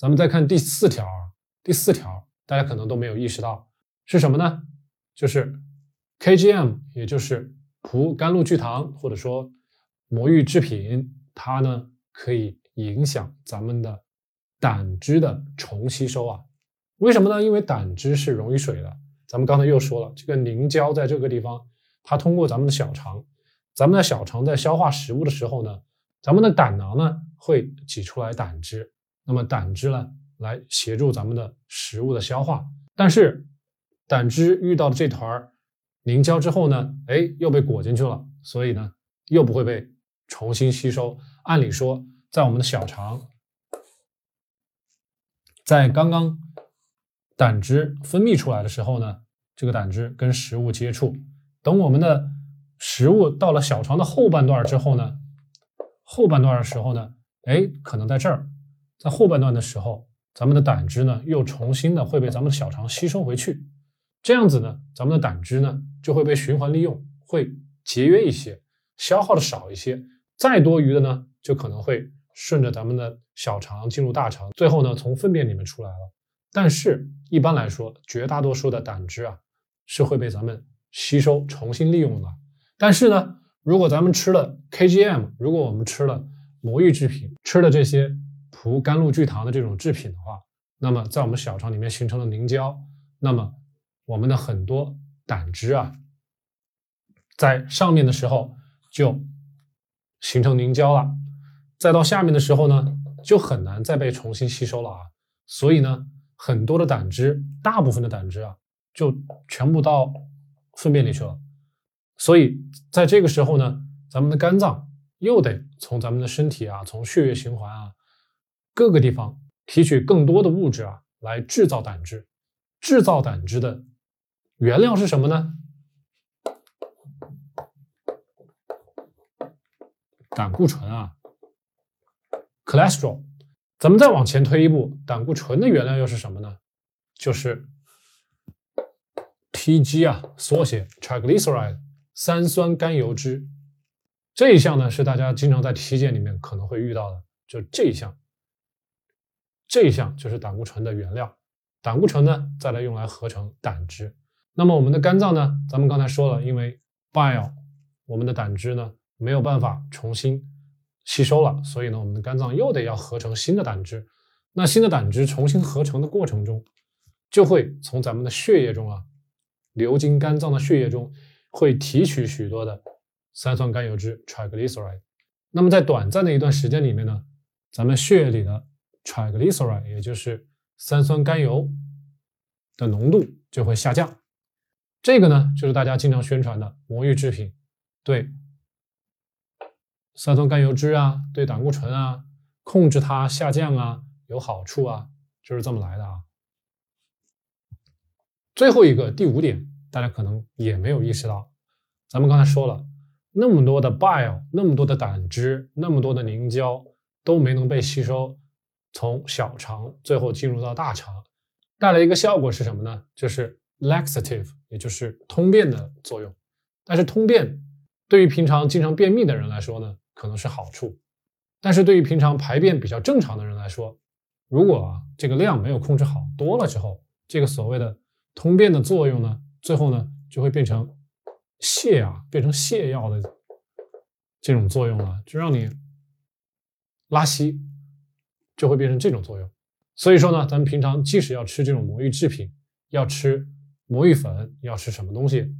咱们再看第四条，第四条大家可能都没有意识到是什么呢？就是 KGM，也就是葡甘露聚糖或者说魔芋制品，它呢可以影响咱们的胆汁的重吸收啊。为什么呢？因为胆汁是溶于水的。咱们刚才又说了，这个凝胶在这个地方，它通过咱们的小肠，咱们的小肠在消化食物的时候呢，咱们的胆囊呢会挤出来胆汁，那么胆汁呢来协助咱们的食物的消化。但是胆汁遇到了这团凝胶之后呢，哎，又被裹进去了，所以呢又不会被重新吸收。按理说，在我们的小肠，在刚刚。胆汁分泌出来的时候呢，这个胆汁跟食物接触，等我们的食物到了小肠的后半段之后呢，后半段的时候呢，哎，可能在这儿，在后半段的时候，咱们的胆汁呢又重新的会被咱们的小肠吸收回去，这样子呢，咱们的胆汁呢就会被循环利用，会节约一些，消耗的少一些，再多余的呢就可能会顺着咱们的小肠进入大肠，最后呢从粪便里面出来了。但是，一般来说，绝大多数的胆汁啊，是会被咱们吸收、重新利用的。但是呢，如果咱们吃了 KGM，如果我们吃了魔芋制品，吃了这些葡甘露聚糖的这种制品的话，那么在我们小肠里面形成了凝胶，那么我们的很多胆汁啊，在上面的时候就形成凝胶了，再到下面的时候呢，就很难再被重新吸收了啊。所以呢。很多的胆汁，大部分的胆汁啊，就全部到粪便里去了。所以在这个时候呢，咱们的肝脏又得从咱们的身体啊，从血液循环啊各个地方提取更多的物质啊，来制造胆汁。制造胆汁的原料是什么呢？胆固醇啊，cholesterol。咱们再往前推一步，胆固醇的原料又是什么呢？就是 TG 啊，缩写 triglyceride，三酸甘油脂。这一项呢是大家经常在体检里面可能会遇到的，就这一项。这一项就是胆固醇的原料。胆固醇呢再来用来合成胆汁。那么我们的肝脏呢，咱们刚才说了，因为 bile，我们的胆汁呢没有办法重新。吸收了，所以呢，我们的肝脏又得要合成新的胆汁。那新的胆汁重新合成的过程中，就会从咱们的血液中啊，流经肝脏的血液中，会提取许多的三酸甘油脂 （triglyceride）。那么在短暂的一段时间里面呢，咱们血液里的 triglyceride，也就是三酸甘油的浓度就会下降。这个呢，就是大家经常宣传的魔芋制品，对。三酸甘油脂啊，对胆固醇啊，控制它下降啊，有好处啊，就是这么来的啊。最后一个第五点，大家可能也没有意识到，咱们刚才说了那么多的 bile，那么多的胆汁，那么多的凝胶都没能被吸收，从小肠最后进入到大肠，带来一个效果是什么呢？就是 laxative，也就是通便的作用。但是通便对于平常经常便秘的人来说呢？可能是好处，但是对于平常排便比较正常的人来说，如果啊这个量没有控制好，多了之后，这个所谓的通便的作用呢，最后呢就会变成泻啊，变成泻药的这种作用了，就让你拉稀，就会变成这种作用。所以说呢，咱们平常即使要吃这种魔芋制品，要吃魔芋粉，要吃什么东西，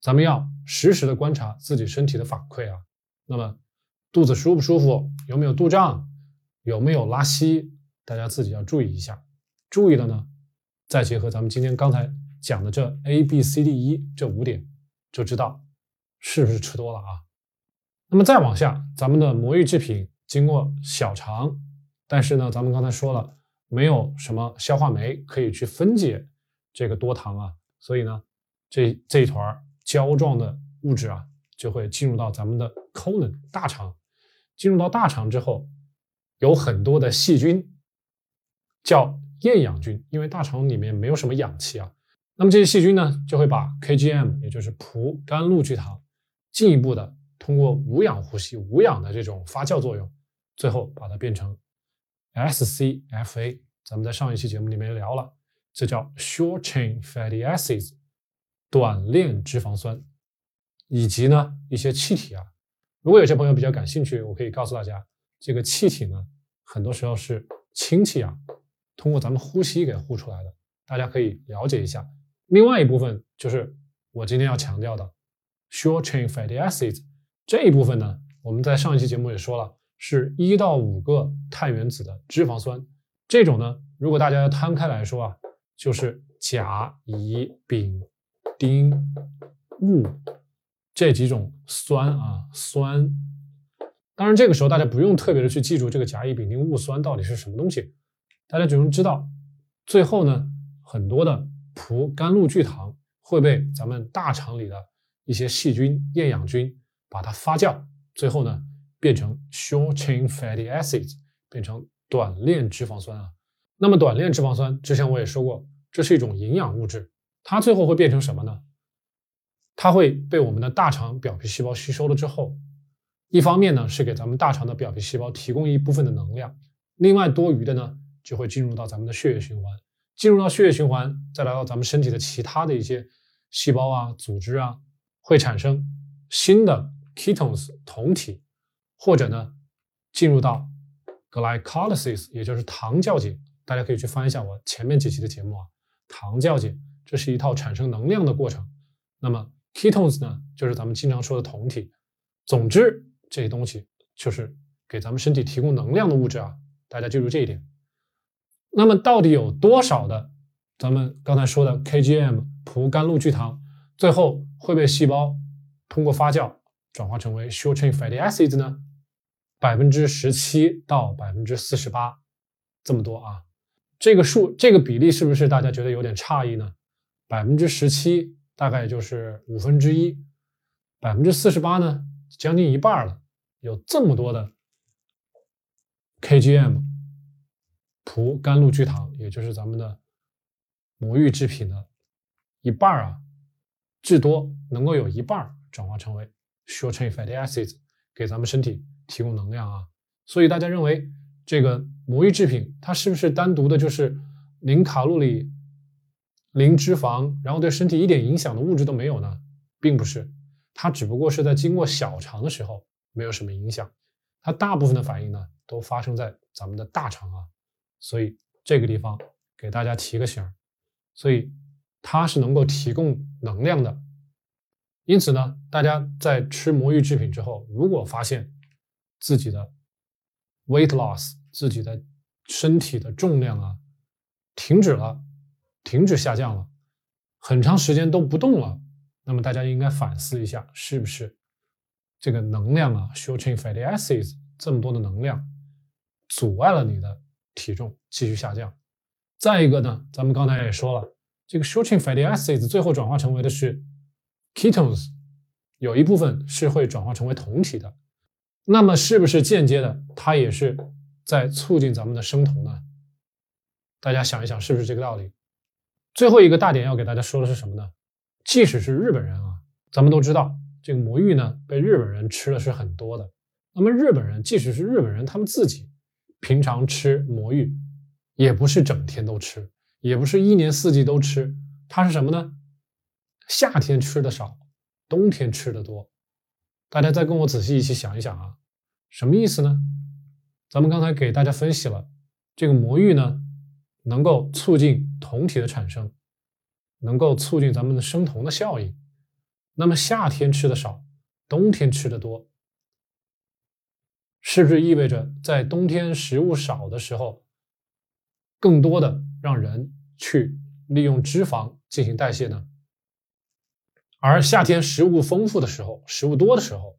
咱们要实时的观察自己身体的反馈啊，那么。肚子舒不舒服？有没有肚胀？有没有拉稀？大家自己要注意一下。注意了呢，再结合咱们今天刚才讲的这 A、B、C、D、E 这五点，就知道是不是吃多了啊。那么再往下，咱们的魔芋制品经过小肠，但是呢，咱们刚才说了，没有什么消化酶可以去分解这个多糖啊，所以呢，这这一团胶状的物质啊，就会进入到咱们的 colon 大肠。进入到大肠之后，有很多的细菌，叫厌氧菌，因为大肠里面没有什么氧气啊。那么这些细菌呢，就会把 KGM，也就是葡甘露聚糖，进一步的通过无氧呼吸、无氧的这种发酵作用，最后把它变成 SCFA 咱们在上一期节目里面聊了，这叫 short chain fatty acids，短链脂肪酸，以及呢一些气体啊。如果有些朋友比较感兴趣，我可以告诉大家，这个气体呢，很多时候是氢气啊，通过咱们呼吸给呼出来的，大家可以了解一下。另外一部分就是我今天要强调的 short chain fatty acids 这一部分呢，我们在上一期节目也说了，是一到五个碳原子的脂肪酸。这种呢，如果大家要摊开来说啊，就是甲、乙、丙、丁、戊这几种酸啊酸。当然，这个时候大家不用特别的去记住这个甲、乙、丙、丁、戊酸到底是什么东西，大家只用知道，最后呢，很多的葡甘露聚糖会被咱们大肠里的一些细菌、厌氧菌把它发酵，最后呢变成 short chain fatty acids，变成。短链脂肪酸啊，那么短链脂肪酸之前我也说过，这是一种营养物质，它最后会变成什么呢？它会被我们的大肠表皮细胞吸收了之后，一方面呢是给咱们大肠的表皮细胞提供一部分的能量，另外多余的呢就会进入到咱们的血液循环，进入到血液循环，再来到咱们身体的其他的一些细胞啊、组织啊，会产生新的 ketones 酮体，或者呢进入到。glycolysis，也就是糖酵解，大家可以去翻一下我前面几期的节目啊。糖酵解，这是一套产生能量的过程。那么 ketones 呢，就是咱们经常说的酮体。总之，这些东西就是给咱们身体提供能量的物质啊。大家记住这一点。那么到底有多少的咱们刚才说的 kgm 葡甘露聚糖，最后会被细胞通过发酵转化成为 short chain fatty acids 呢？百分之十七到百分之四十八，这么多啊！这个数，这个比例是不是大家觉得有点诧异呢？百分之十七大概就是五分之一，百分之四十八呢，将近一半了。有这么多的 kgm 葡甘露聚糖，也就是咱们的魔芋制品的一半啊，至多能够有一半转化成为 short chain fatty acids，给咱们身体。提供能量啊，所以大家认为这个魔芋制品它是不是单独的就是零卡路里、零脂肪，然后对身体一点影响的物质都没有呢？并不是，它只不过是在经过小肠的时候没有什么影响，它大部分的反应呢都发生在咱们的大肠啊，所以这个地方给大家提个醒儿，所以它是能够提供能量的，因此呢，大家在吃魔芋制品之后，如果发现自己的 weight loss，自己的身体的重量啊，停止了，停止下降了，很长时间都不动了。那么大家应该反思一下，是不是这个能量啊，short chain fatty acids 这么多的能量，阻碍了你的体重继续下降？再一个呢，咱们刚才也说了，这个 short chain fatty acids 最后转化成为的是 ketones，有一部分是会转化成为酮体的。那么是不是间接的，它也是在促进咱们的生酮呢？大家想一想，是不是这个道理？最后一个大点要给大家说的是什么呢？即使是日本人啊，咱们都知道这个魔芋呢，被日本人吃的是很多的。那么日本人，即使是日本人，他们自己平常吃魔芋，也不是整天都吃，也不是一年四季都吃，它是什么呢？夏天吃的少，冬天吃的多。大家再跟我仔细一起想一想啊，什么意思呢？咱们刚才给大家分析了，这个魔芋呢，能够促进酮体的产生，能够促进咱们的生酮的效应。那么夏天吃的少，冬天吃的多，是不是意味着在冬天食物少的时候，更多的让人去利用脂肪进行代谢呢？而夏天食物丰富的时候，食物多的时候，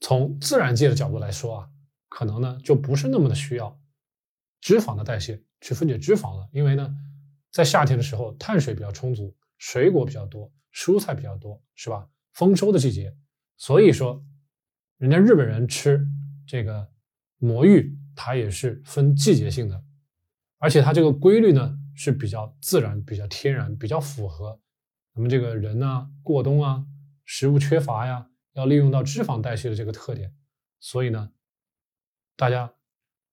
从自然界的角度来说啊，可能呢就不是那么的需要脂肪的代谢去分解脂肪了，因为呢，在夏天的时候碳水比较充足，水果比较多，蔬菜比较多，是吧？丰收的季节，所以说，人家日本人吃这个魔芋，它也是分季节性的，而且它这个规律呢是比较自然、比较天然、比较符合。咱们这个人呢，过冬啊，食物缺乏呀，要利用到脂肪代谢的这个特点，所以呢，大家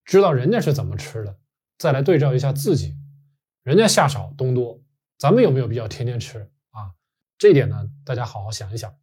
知道人家是怎么吃的，再来对照一下自己，人家夏少冬多，咱们有没有必要天天吃啊？这点呢，大家好好想一想。